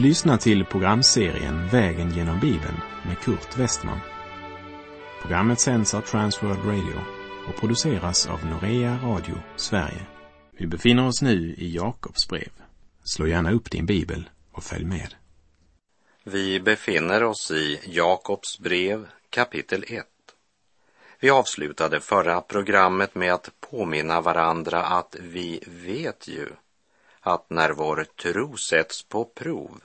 Du lyssnar till programserien Vägen genom Bibeln med Kurt Westman. Programmet sänds av Transworld Radio och produceras av Norea Radio Sverige. Vi befinner oss nu i Jakobs brev. Slå gärna upp din bibel och följ med. Vi befinner oss i Jakobs brev kapitel 1. Vi avslutade förra programmet med att påminna varandra att vi vet ju att när vår tro sätts på prov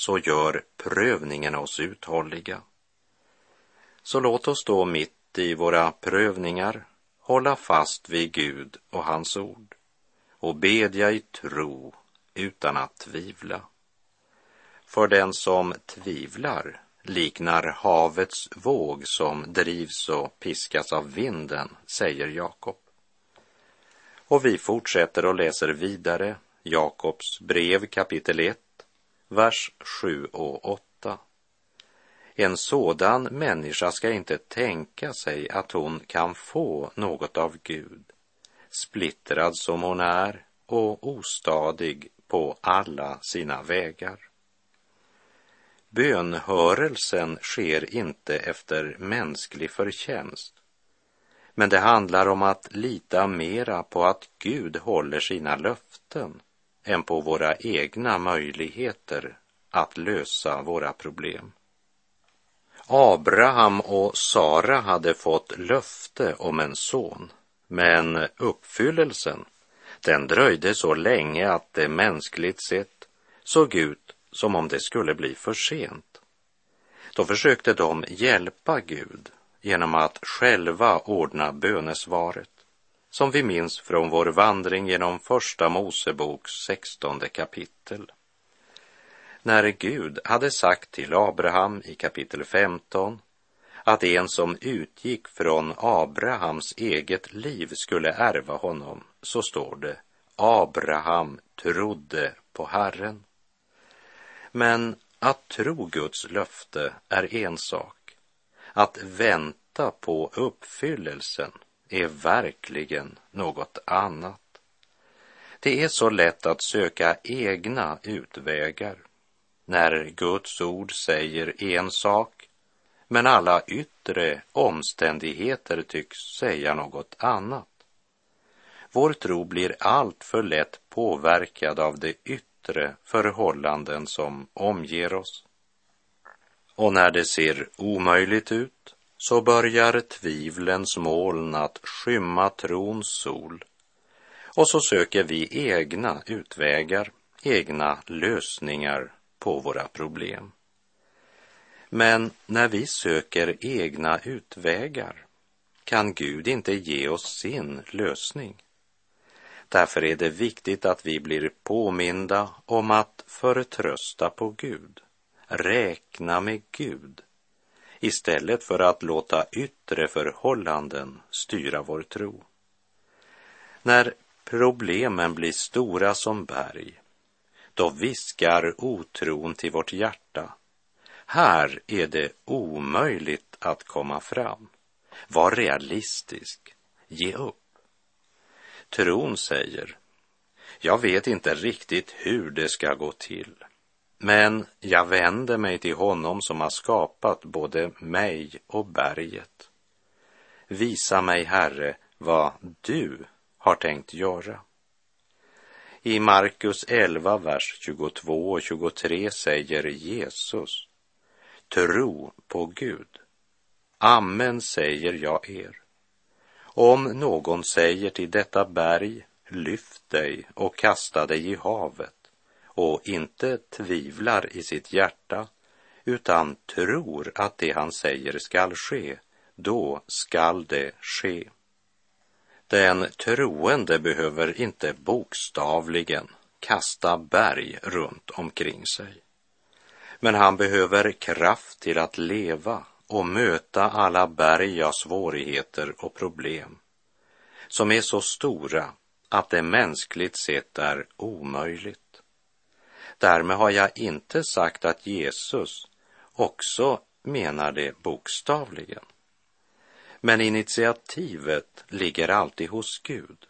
så gör prövningen oss uthålliga. Så låt oss då mitt i våra prövningar hålla fast vid Gud och hans ord och bedja i tro utan att tvivla. För den som tvivlar liknar havets våg som drivs och piskas av vinden, säger Jakob. Och vi fortsätter och läser vidare Jakobs brev kapitel 1, vers 7 och 8. En sådan människa ska inte tänka sig att hon kan få något av Gud, splittrad som hon är och ostadig på alla sina vägar. Bönhörelsen sker inte efter mänsklig förtjänst, men det handlar om att lita mera på att Gud håller sina löften än på våra egna möjligheter att lösa våra problem. Abraham och Sara hade fått löfte om en son, men uppfyllelsen, den dröjde så länge att det mänskligt sett såg ut som om det skulle bli för sent. Då försökte de hjälpa Gud genom att själva ordna bönesvaret som vi minns från vår vandring genom Första Moseboks sextonde kapitel. När Gud hade sagt till Abraham i kapitel 15 att en som utgick från Abrahams eget liv skulle ärva honom, så står det Abraham trodde på Herren. Men att tro Guds löfte är en sak. Att vänta på uppfyllelsen är verkligen något annat. Det är så lätt att söka egna utvägar när Guds ord säger en sak men alla yttre omständigheter tycks säga något annat. Vår tro blir alltför lätt påverkad av de yttre förhållanden som omger oss. Och när det ser omöjligt ut så börjar tvivlens moln att skymma trons sol och så söker vi egna utvägar, egna lösningar på våra problem. Men när vi söker egna utvägar kan Gud inte ge oss sin lösning. Därför är det viktigt att vi blir påminda om att förtrösta på Gud, räkna med Gud istället för att låta yttre förhållanden styra vår tro. När problemen blir stora som berg, då viskar otron till vårt hjärta. Här är det omöjligt att komma fram. Var realistisk. Ge upp. Tron säger, jag vet inte riktigt hur det ska gå till. Men jag vänder mig till honom som har skapat både mig och berget. Visa mig, Herre, vad du har tänkt göra. I Markus 11, vers 22 och 23 säger Jesus, tro på Gud. Amen säger jag er. Om någon säger till detta berg, lyft dig och kasta dig i havet, och inte tvivlar i sitt hjärta utan tror att det han säger skall ske, då skall det ske. Den troende behöver inte bokstavligen kasta berg runt omkring sig. Men han behöver kraft till att leva och möta alla berg av svårigheter och problem som är så stora att det mänskligt sett är omöjligt. Därmed har jag inte sagt att Jesus också menar det bokstavligen. Men initiativet ligger alltid hos Gud.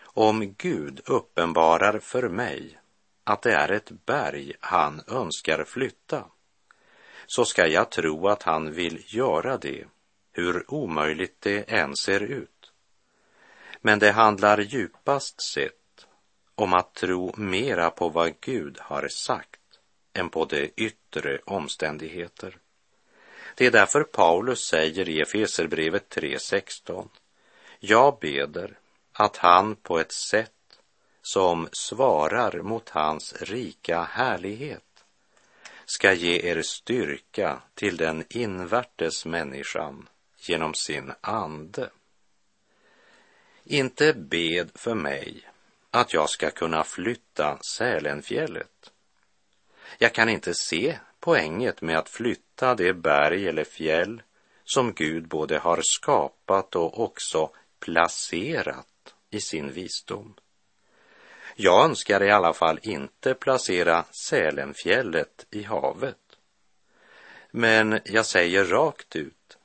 Om Gud uppenbarar för mig att det är ett berg han önskar flytta, så ska jag tro att han vill göra det, hur omöjligt det än ser ut. Men det handlar djupast sett om att tro mera på vad Gud har sagt än på de yttre omständigheter. Det är därför Paulus säger i Efeserbrevet 3.16 Jag beder att han på ett sätt som svarar mot hans rika härlighet ska ge er styrka till den invärtes människan genom sin ande. Inte bed för mig att jag ska kunna flytta Sälenfjället. Jag kan inte se poänget med att flytta det berg eller fjäll som Gud både har skapat och också placerat i sin visdom. Jag önskar i alla fall inte placera Sälenfjället i havet. Men jag säger rakt ut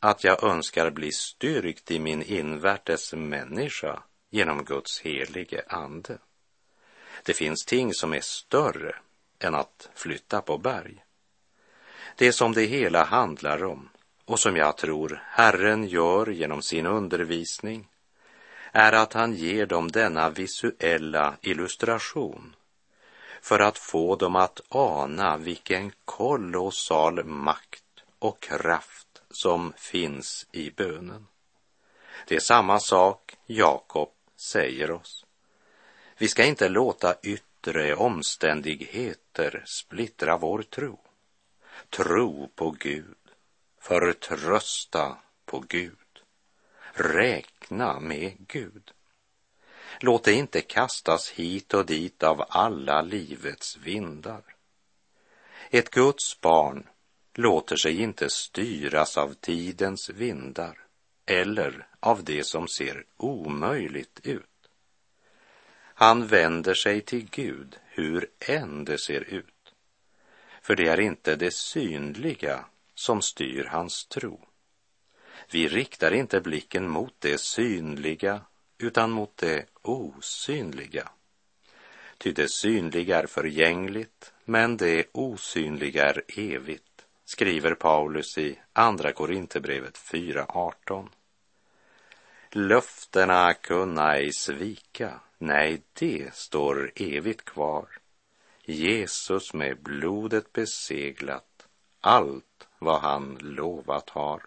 att jag önskar bli styrkt i min invärtes människa genom Guds helige ande. Det finns ting som är större än att flytta på berg. Det som det hela handlar om och som jag tror Herren gör genom sin undervisning är att han ger dem denna visuella illustration för att få dem att ana vilken kolossal makt och kraft som finns i bönen. Det är samma sak Jakob säger oss. Vi ska inte låta yttre omständigheter splittra vår tro. Tro på Gud, förtrösta på Gud. Räkna med Gud. Låt det inte kastas hit och dit av alla livets vindar. Ett Guds barn låter sig inte styras av tidens vindar eller av det som ser omöjligt ut. Han vänder sig till Gud hur än det ser ut. För det är inte det synliga som styr hans tro. Vi riktar inte blicken mot det synliga utan mot det osynliga. Ty det synliga är förgängligt, men det osynliga är evigt, skriver Paulus i Andra Korinthierbrevet 4.18. Löftena kunna ej svika, nej, det står evigt kvar. Jesus med blodet beseglat allt vad han lovat har.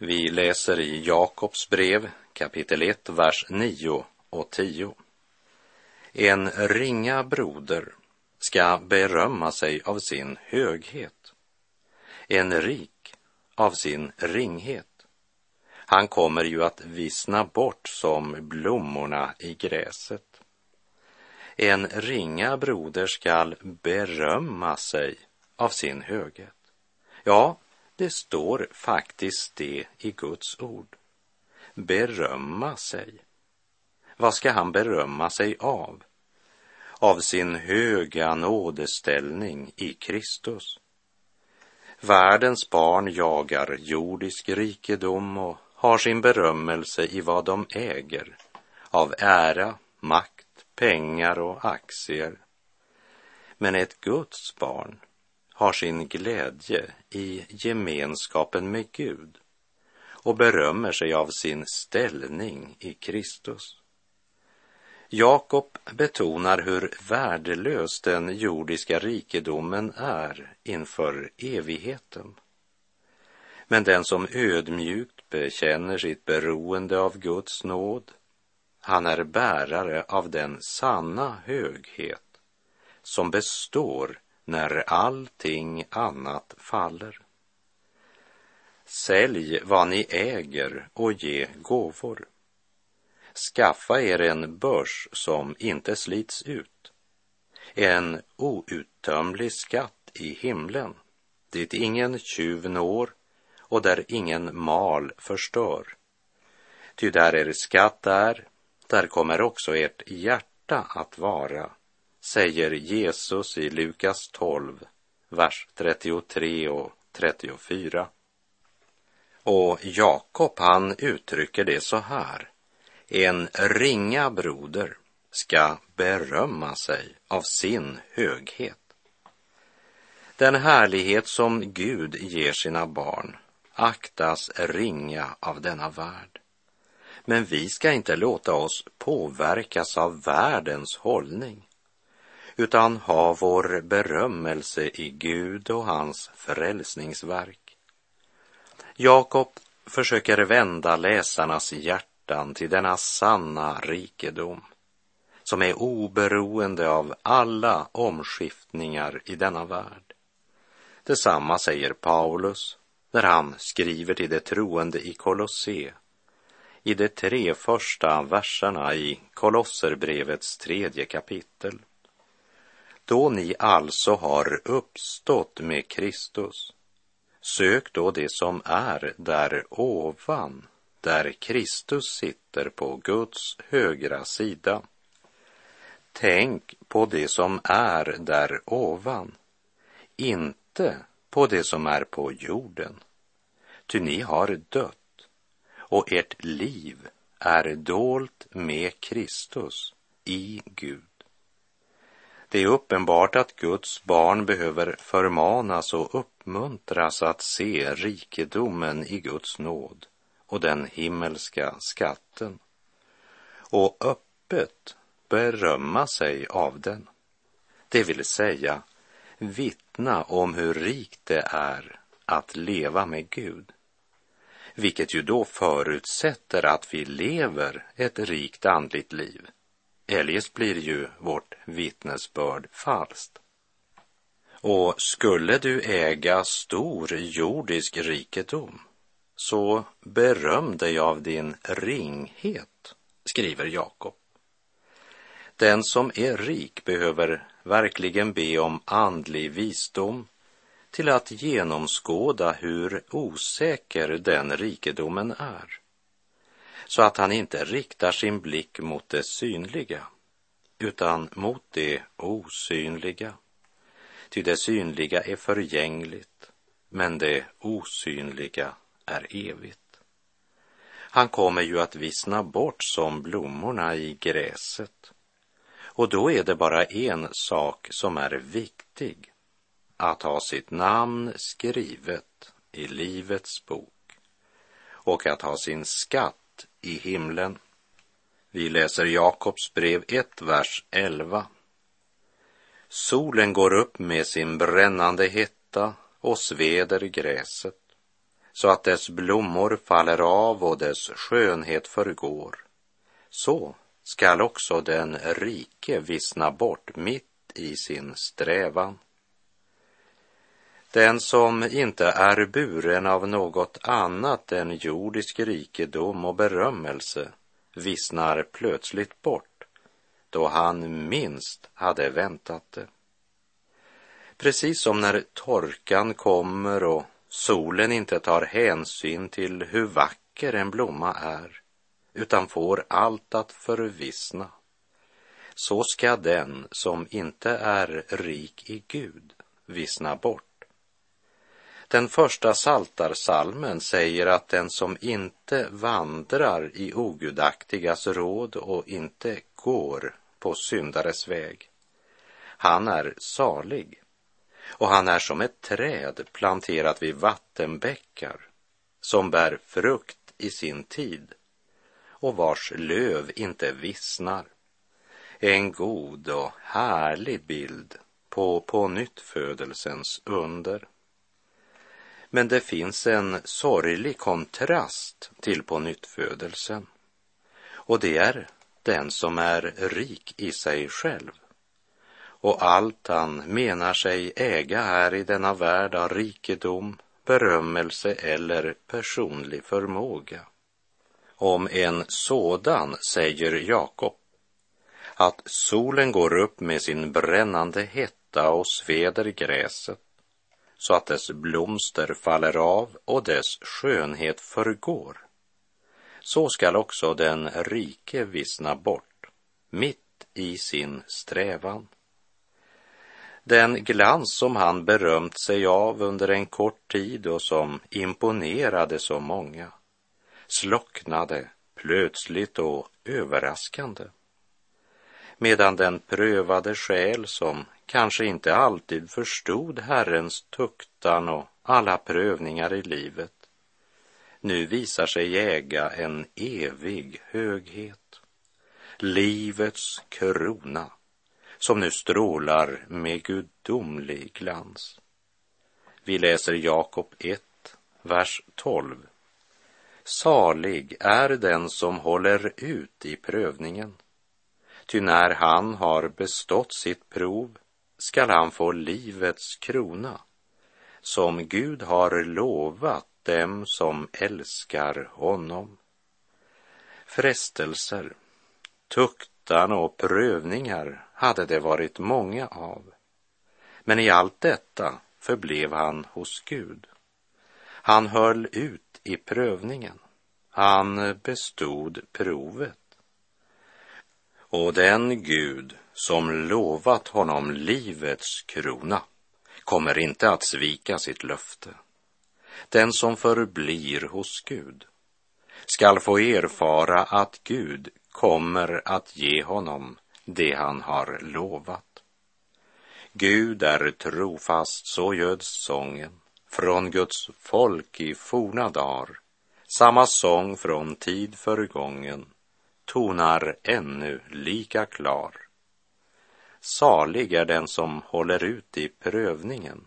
Vi läser i Jakobs brev kapitel 1, vers 9 och 10. En ringa broder ska berömma sig av sin höghet, en rik av sin ringhet. Han kommer ju att vissna bort som blommorna i gräset. En ringa broder skall berömma sig av sin höghet. Ja, det står faktiskt det i Guds ord. Berömma sig. Vad ska han berömma sig av? Av sin höga nådeställning i Kristus. Världens barn jagar jordisk rikedom och har sin berömmelse i vad de äger av ära, makt, pengar och aktier. Men ett Guds barn har sin glädje i gemenskapen med Gud och berömmer sig av sin ställning i Kristus. Jakob betonar hur värdelös den jordiska rikedomen är inför evigheten. Men den som ödmjukt bekänner sitt beroende av Guds nåd, han är bärare av den sanna höghet som består när allting annat faller. Sälj vad ni äger och ge gåvor. Skaffa er en börs som inte slits ut. en outtömlig skatt i himlen, dit ingen tjuv når och där ingen mal förstör. Ty där er skatt är, där kommer också ert hjärta att vara, säger Jesus i Lukas 12, vers 33 och 34. Och Jakob han uttrycker det så här. En ringa broder ska berömma sig av sin höghet. Den härlighet som Gud ger sina barn aktas ringa av denna värld. Men vi ska inte låta oss påverkas av världens hållning utan ha vår berömmelse i Gud och hans frälsningsverk. Jakob försöker vända läsarnas hjärtan till denna sanna rikedom som är oberoende av alla omskiftningar i denna värld. Detsamma säger Paulus när han skriver till de troende i Kolosse i de tre första verserna i Kolosserbrevets tredje kapitel. Då ni alltså har uppstått med Kristus, sök då det som är där ovan, där Kristus sitter på Guds högra sida. Tänk på det som är där ovan, inte på det som är på jorden. Ty ni har dött och ert liv är dolt med Kristus i Gud. Det är uppenbart att Guds barn behöver förmanas och uppmuntras att se rikedomen i Guds nåd och den himmelska skatten och öppet berömma sig av den. Det vill säga vittna om hur rikt det är att leva med Gud. Vilket ju då förutsätter att vi lever ett rikt andligt liv. Eljest blir ju vårt vittnesbörd falskt. Och skulle du äga stor jordisk rikedom, så beröm dig av din ringhet, skriver Jakob. Den som är rik behöver verkligen be om andlig visdom till att genomskåda hur osäker den rikedomen är, så att han inte riktar sin blick mot det synliga, utan mot det osynliga. Ty det synliga är förgängligt, men det osynliga är evigt. Han kommer ju att vissna bort som blommorna i gräset och då är det bara en sak som är viktig. Att ha sitt namn skrivet i Livets bok och att ha sin skatt i himlen. Vi läser Jakobs brev 1, vers 11. Solen går upp med sin brännande hetta och sveder gräset så att dess blommor faller av och dess skönhet förgår. Så skall också den rike vissna bort mitt i sin strävan. Den som inte är buren av något annat än jordisk rikedom och berömmelse vissnar plötsligt bort då han minst hade väntat det. Precis som när torkan kommer och solen inte tar hänsyn till hur vacker en blomma är utan får allt att förvissna. Så ska den som inte är rik i Gud vissna bort. Den första saltarsalmen säger att den som inte vandrar i ogudaktigas råd och inte går på syndares väg, han är salig och han är som ett träd planterat vid vattenbäckar som bär frukt i sin tid och vars löv inte vissnar. En god och härlig bild på på nyttfödelsens under. Men det finns en sorglig kontrast till på nyttfödelsen. Och det är den som är rik i sig själv och allt han menar sig äga här i denna värld av rikedom, berömmelse eller personlig förmåga. Om en sådan säger Jakob, att solen går upp med sin brännande hetta och sveder gräset så att dess blomster faller av och dess skönhet förgår. Så skall också den rike vissna bort, mitt i sin strävan. Den glans som han berömt sig av under en kort tid och som imponerade så många slocknade plötsligt och överraskande. Medan den prövade själ som kanske inte alltid förstod Herrens tuktan och alla prövningar i livet nu visar sig äga en evig höghet. Livets krona som nu strålar med gudomlig glans. Vi läser Jakob 1, vers 12. Salig är den som håller ut i prövningen. Ty när han har bestått sitt prov skall han få livets krona som Gud har lovat dem som älskar honom. Frestelser, tuktan och prövningar hade det varit många av. Men i allt detta förblev han hos Gud. Han höll ut i prövningen. Han bestod provet. Och den Gud som lovat honom livets krona kommer inte att svika sitt löfte. Den som förblir hos Gud skall få erfara att Gud kommer att ge honom det han har lovat. Gud är trofast, så göds sången från Guds folk i forna dagar. Samma sång från tid förgången tonar ännu lika klar. Salig är den som håller ut i prövningen,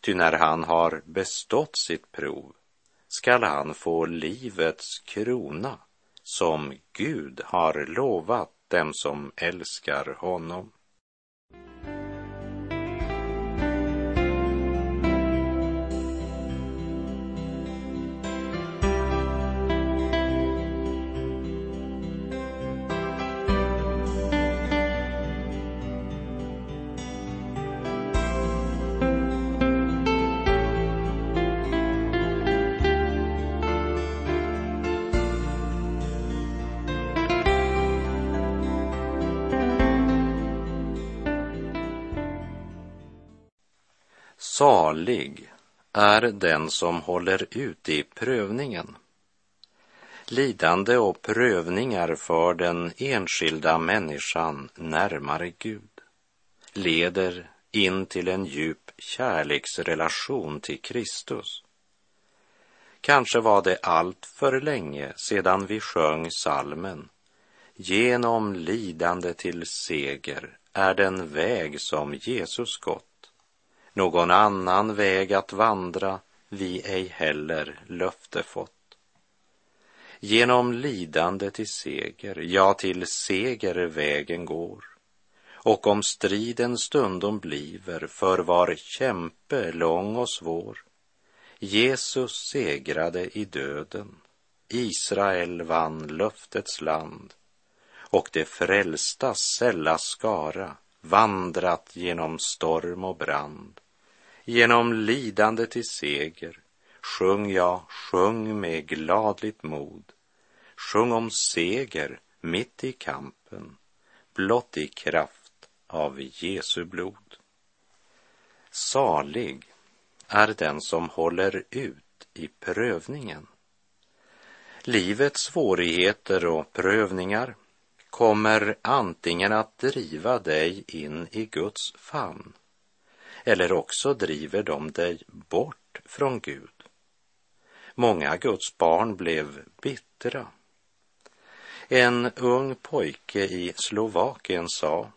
ty när han har bestått sitt prov skall han få livets krona som Gud har lovat dem som älskar honom. Är den som håller ut i prövningen. Lidande och prövningar för den enskilda människan närmare Gud leder in till en djup kärleksrelation till Kristus. Kanske var det allt för länge sedan vi sjöng salmen Genom lidande till seger är den väg som Jesus gått någon annan väg att vandra vi ej heller löfte fått. Genom lidande till seger, ja, till seger vägen går. Och om striden stundom bliver för var kämpe lång och svår, Jesus segrade i döden, Israel vann löftets land och det frälsta sälla skara vandrat genom storm och brand Genom lidande till seger sjung jag, sjung med gladligt mod. Sjung om seger mitt i kampen, blott i kraft av Jesu blod. Salig är den som håller ut i prövningen. Livets svårigheter och prövningar kommer antingen att driva dig in i Guds famn eller också driver de dig bort från Gud. Många Guds barn blev bittra. En ung pojke i Slovakien sa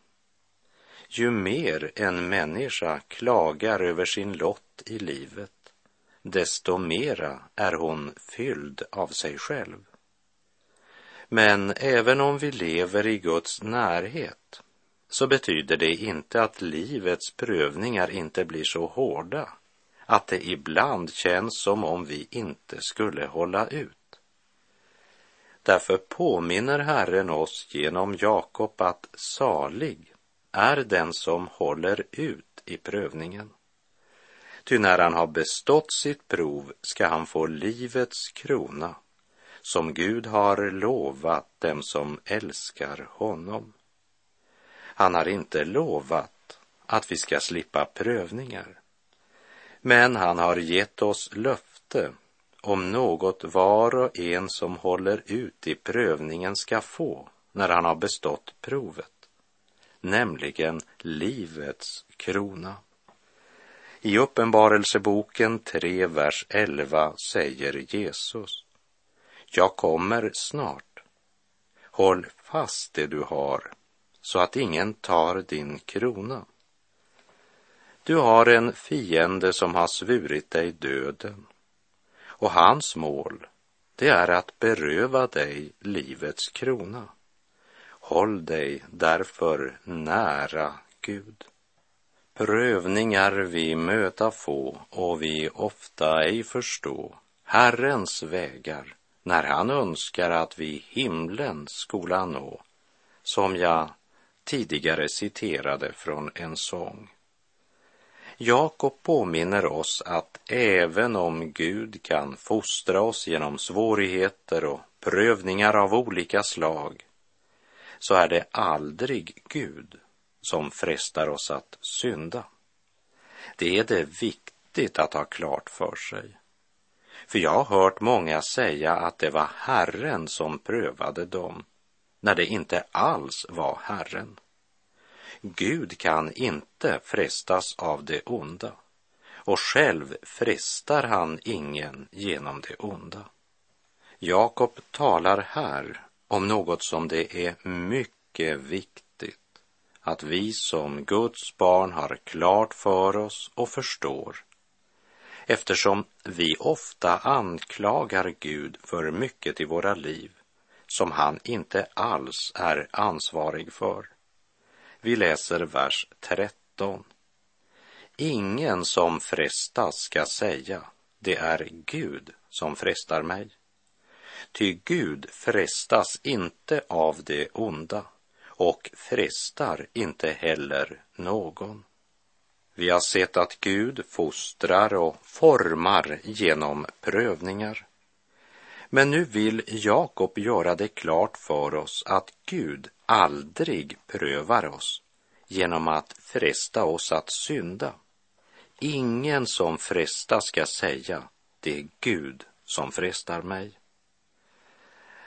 ju mer en människa klagar över sin lott i livet, desto mera är hon fylld av sig själv. Men även om vi lever i Guds närhet så betyder det inte att livets prövningar inte blir så hårda att det ibland känns som om vi inte skulle hålla ut. Därför påminner Herren oss genom Jakob att salig är den som håller ut i prövningen. Ty när han har bestått sitt prov ska han få livets krona som Gud har lovat dem som älskar honom. Han har inte lovat att vi ska slippa prövningar. Men han har gett oss löfte om något var och en som håller ut i prövningen ska få när han har bestått provet, nämligen livets krona. I Uppenbarelseboken 3, vers 11 säger Jesus, jag kommer snart. Håll fast det du har så att ingen tar din krona. Du har en fiende som har svurit dig döden och hans mål, det är att beröva dig livets krona. Håll dig därför nära Gud. Prövningar vi möta få och vi ofta ej förstå Herrens vägar när han önskar att vi himlen skola nå, som jag tidigare citerade från en sång. Jakob påminner oss att även om Gud kan fostra oss genom svårigheter och prövningar av olika slag, så är det aldrig Gud som frestar oss att synda. Det är det viktigt att ha klart för sig. För jag har hört många säga att det var Herren som prövade dem, när det inte alls var Herren. Gud kan inte frestas av det onda och själv frestar han ingen genom det onda. Jakob talar här om något som det är mycket viktigt att vi som Guds barn har klart för oss och förstår eftersom vi ofta anklagar Gud för mycket i våra liv som han inte alls är ansvarig för. Vi läser vers 13. Ingen som frestas ska säga, det är Gud som frestar mig. Ty Gud frestas inte av det onda och frestar inte heller någon. Vi har sett att Gud fostrar och formar genom prövningar. Men nu vill Jakob göra det klart för oss att Gud aldrig prövar oss genom att fresta oss att synda. Ingen som frestar ska säga, det är Gud som frestar mig.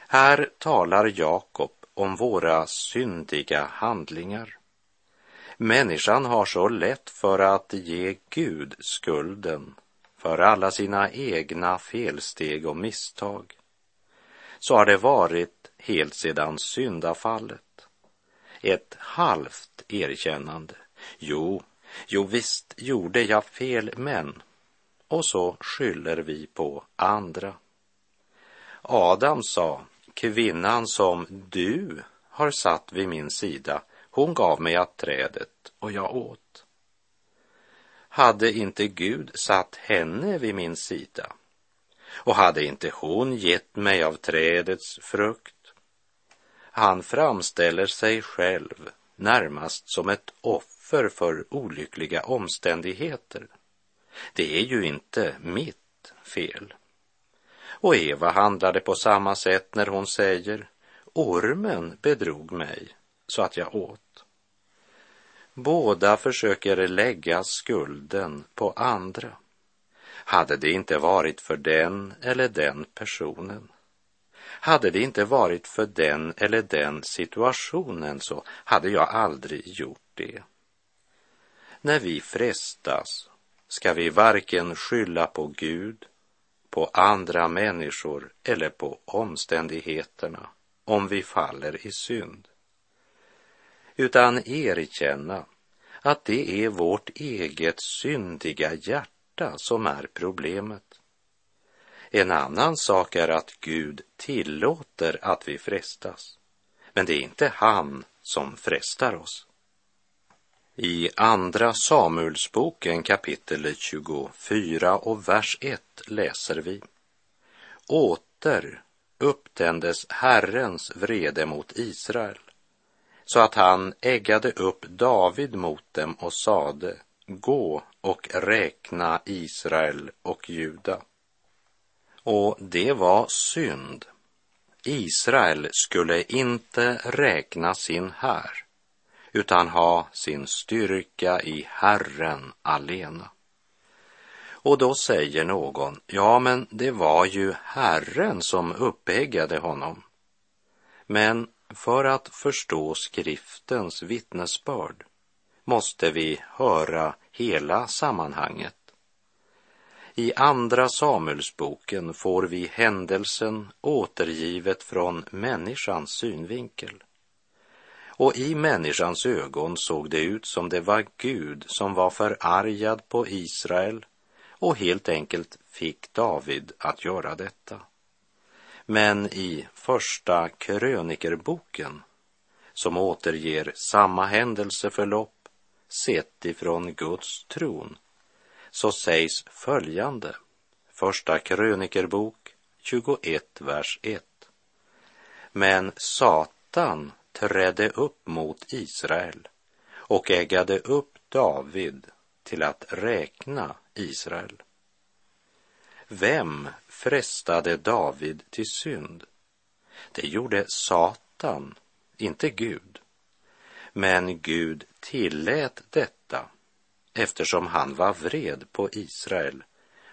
Här talar Jakob om våra syndiga handlingar. Människan har så lätt för att ge Gud skulden för alla sina egna felsteg och misstag. Så har det varit helt sedan syndafallet. Ett halvt erkännande. Jo, jo visst gjorde jag fel, men... Och så skyller vi på andra. Adam sa, kvinnan som du har satt vid min sida, hon gav mig att trädet och jag åt. Hade inte Gud satt henne vid min sida? Och hade inte hon gett mig av trädets frukt? Han framställer sig själv närmast som ett offer för olyckliga omständigheter. Det är ju inte mitt fel. Och Eva handlade på samma sätt när hon säger ormen bedrog mig så att jag åt. Båda försöker lägga skulden på andra. Hade det inte varit för den eller den personen, hade det inte varit för den eller den situationen så hade jag aldrig gjort det. När vi frestas ska vi varken skylla på Gud, på andra människor eller på omständigheterna om vi faller i synd utan erkänna att det är vårt eget syndiga hjärta som är problemet. En annan sak är att Gud tillåter att vi frestas, men det är inte han som frestar oss. I Andra Samuelsboken kapitel 24 och vers 1 läser vi Åter upptändes Herrens vrede mot Israel så att han äggade upp David mot dem och sade gå och räkna Israel och Juda. Och det var synd. Israel skulle inte räkna sin här utan ha sin styrka i Herren alena. Och då säger någon, ja men det var ju Herren som uppeggade honom. Men för att förstå skriftens vittnesbörd måste vi höra hela sammanhanget. I Andra Samuelsboken får vi händelsen återgivet från människans synvinkel. Och i människans ögon såg det ut som det var Gud som var förargad på Israel och helt enkelt fick David att göra detta. Men i första krönikerboken, som återger samma händelseförlopp sett ifrån Guds tron, så sägs följande, första krönikerbok 21, vers 1. Men Satan trädde upp mot Israel och ägade upp David till att räkna Israel. Vem frestade David till synd? Det gjorde Satan, inte Gud. Men Gud tillät detta eftersom han var vred på Israel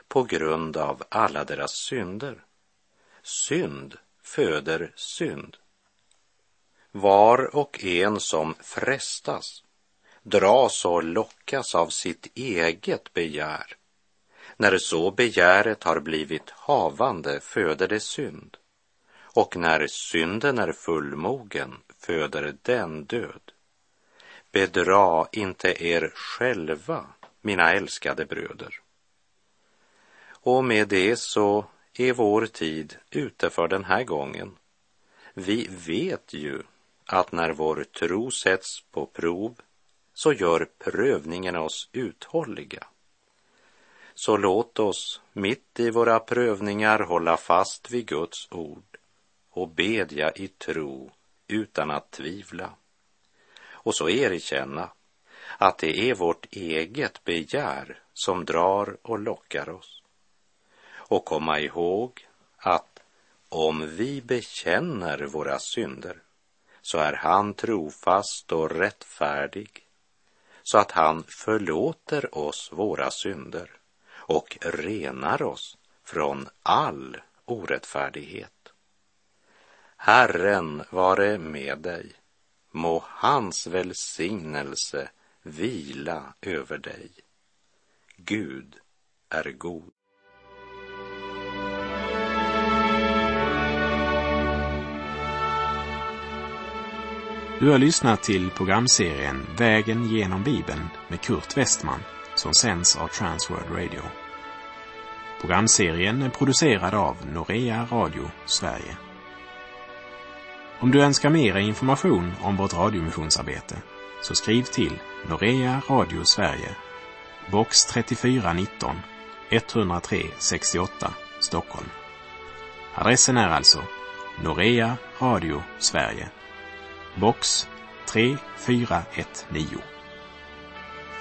på grund av alla deras synder. Synd föder synd. Var och en som frestas dras och lockas av sitt eget begär. När så begäret har blivit havande föder det synd. Och när synden är fullmogen föder den död. Bedra inte er själva, mina älskade bröder. Och med det så är vår tid ute för den här gången. Vi vet ju att när vår tro sätts på prov så gör prövningen oss uthålliga. Så låt oss mitt i våra prövningar hålla fast vid Guds ord och bedja i tro utan att tvivla. Och så erkänna att det är vårt eget begär som drar och lockar oss. Och komma ihåg att om vi bekänner våra synder så är han trofast och rättfärdig så att han förlåter oss våra synder och renar oss från all orättfärdighet. Herren vare med dig. Må hans välsignelse vila över dig. Gud är god. Du har lyssnat till programserien Vägen genom Bibeln med Kurt Westman som sänds av Transworld Radio. Programserien är producerad av Norea Radio Sverige. Om du önskar mer information om vårt radiomissionsarbete så skriv till Norea Radio Sverige, box 3419 103 68 Stockholm. Adressen är alltså Norea Radio Sverige box 3419.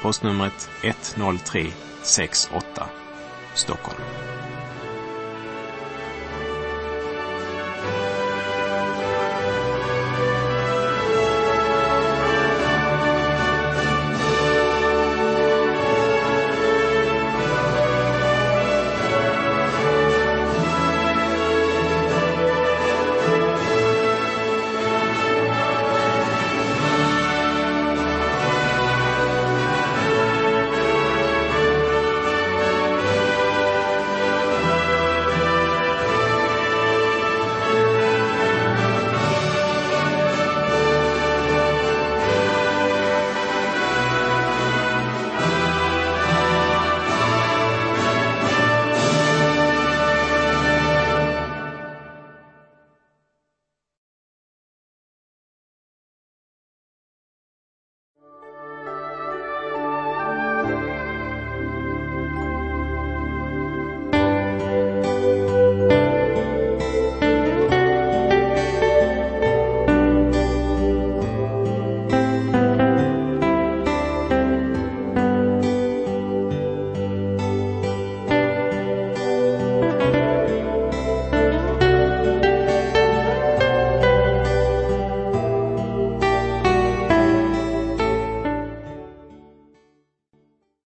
Postnumret 10368 Stockholm.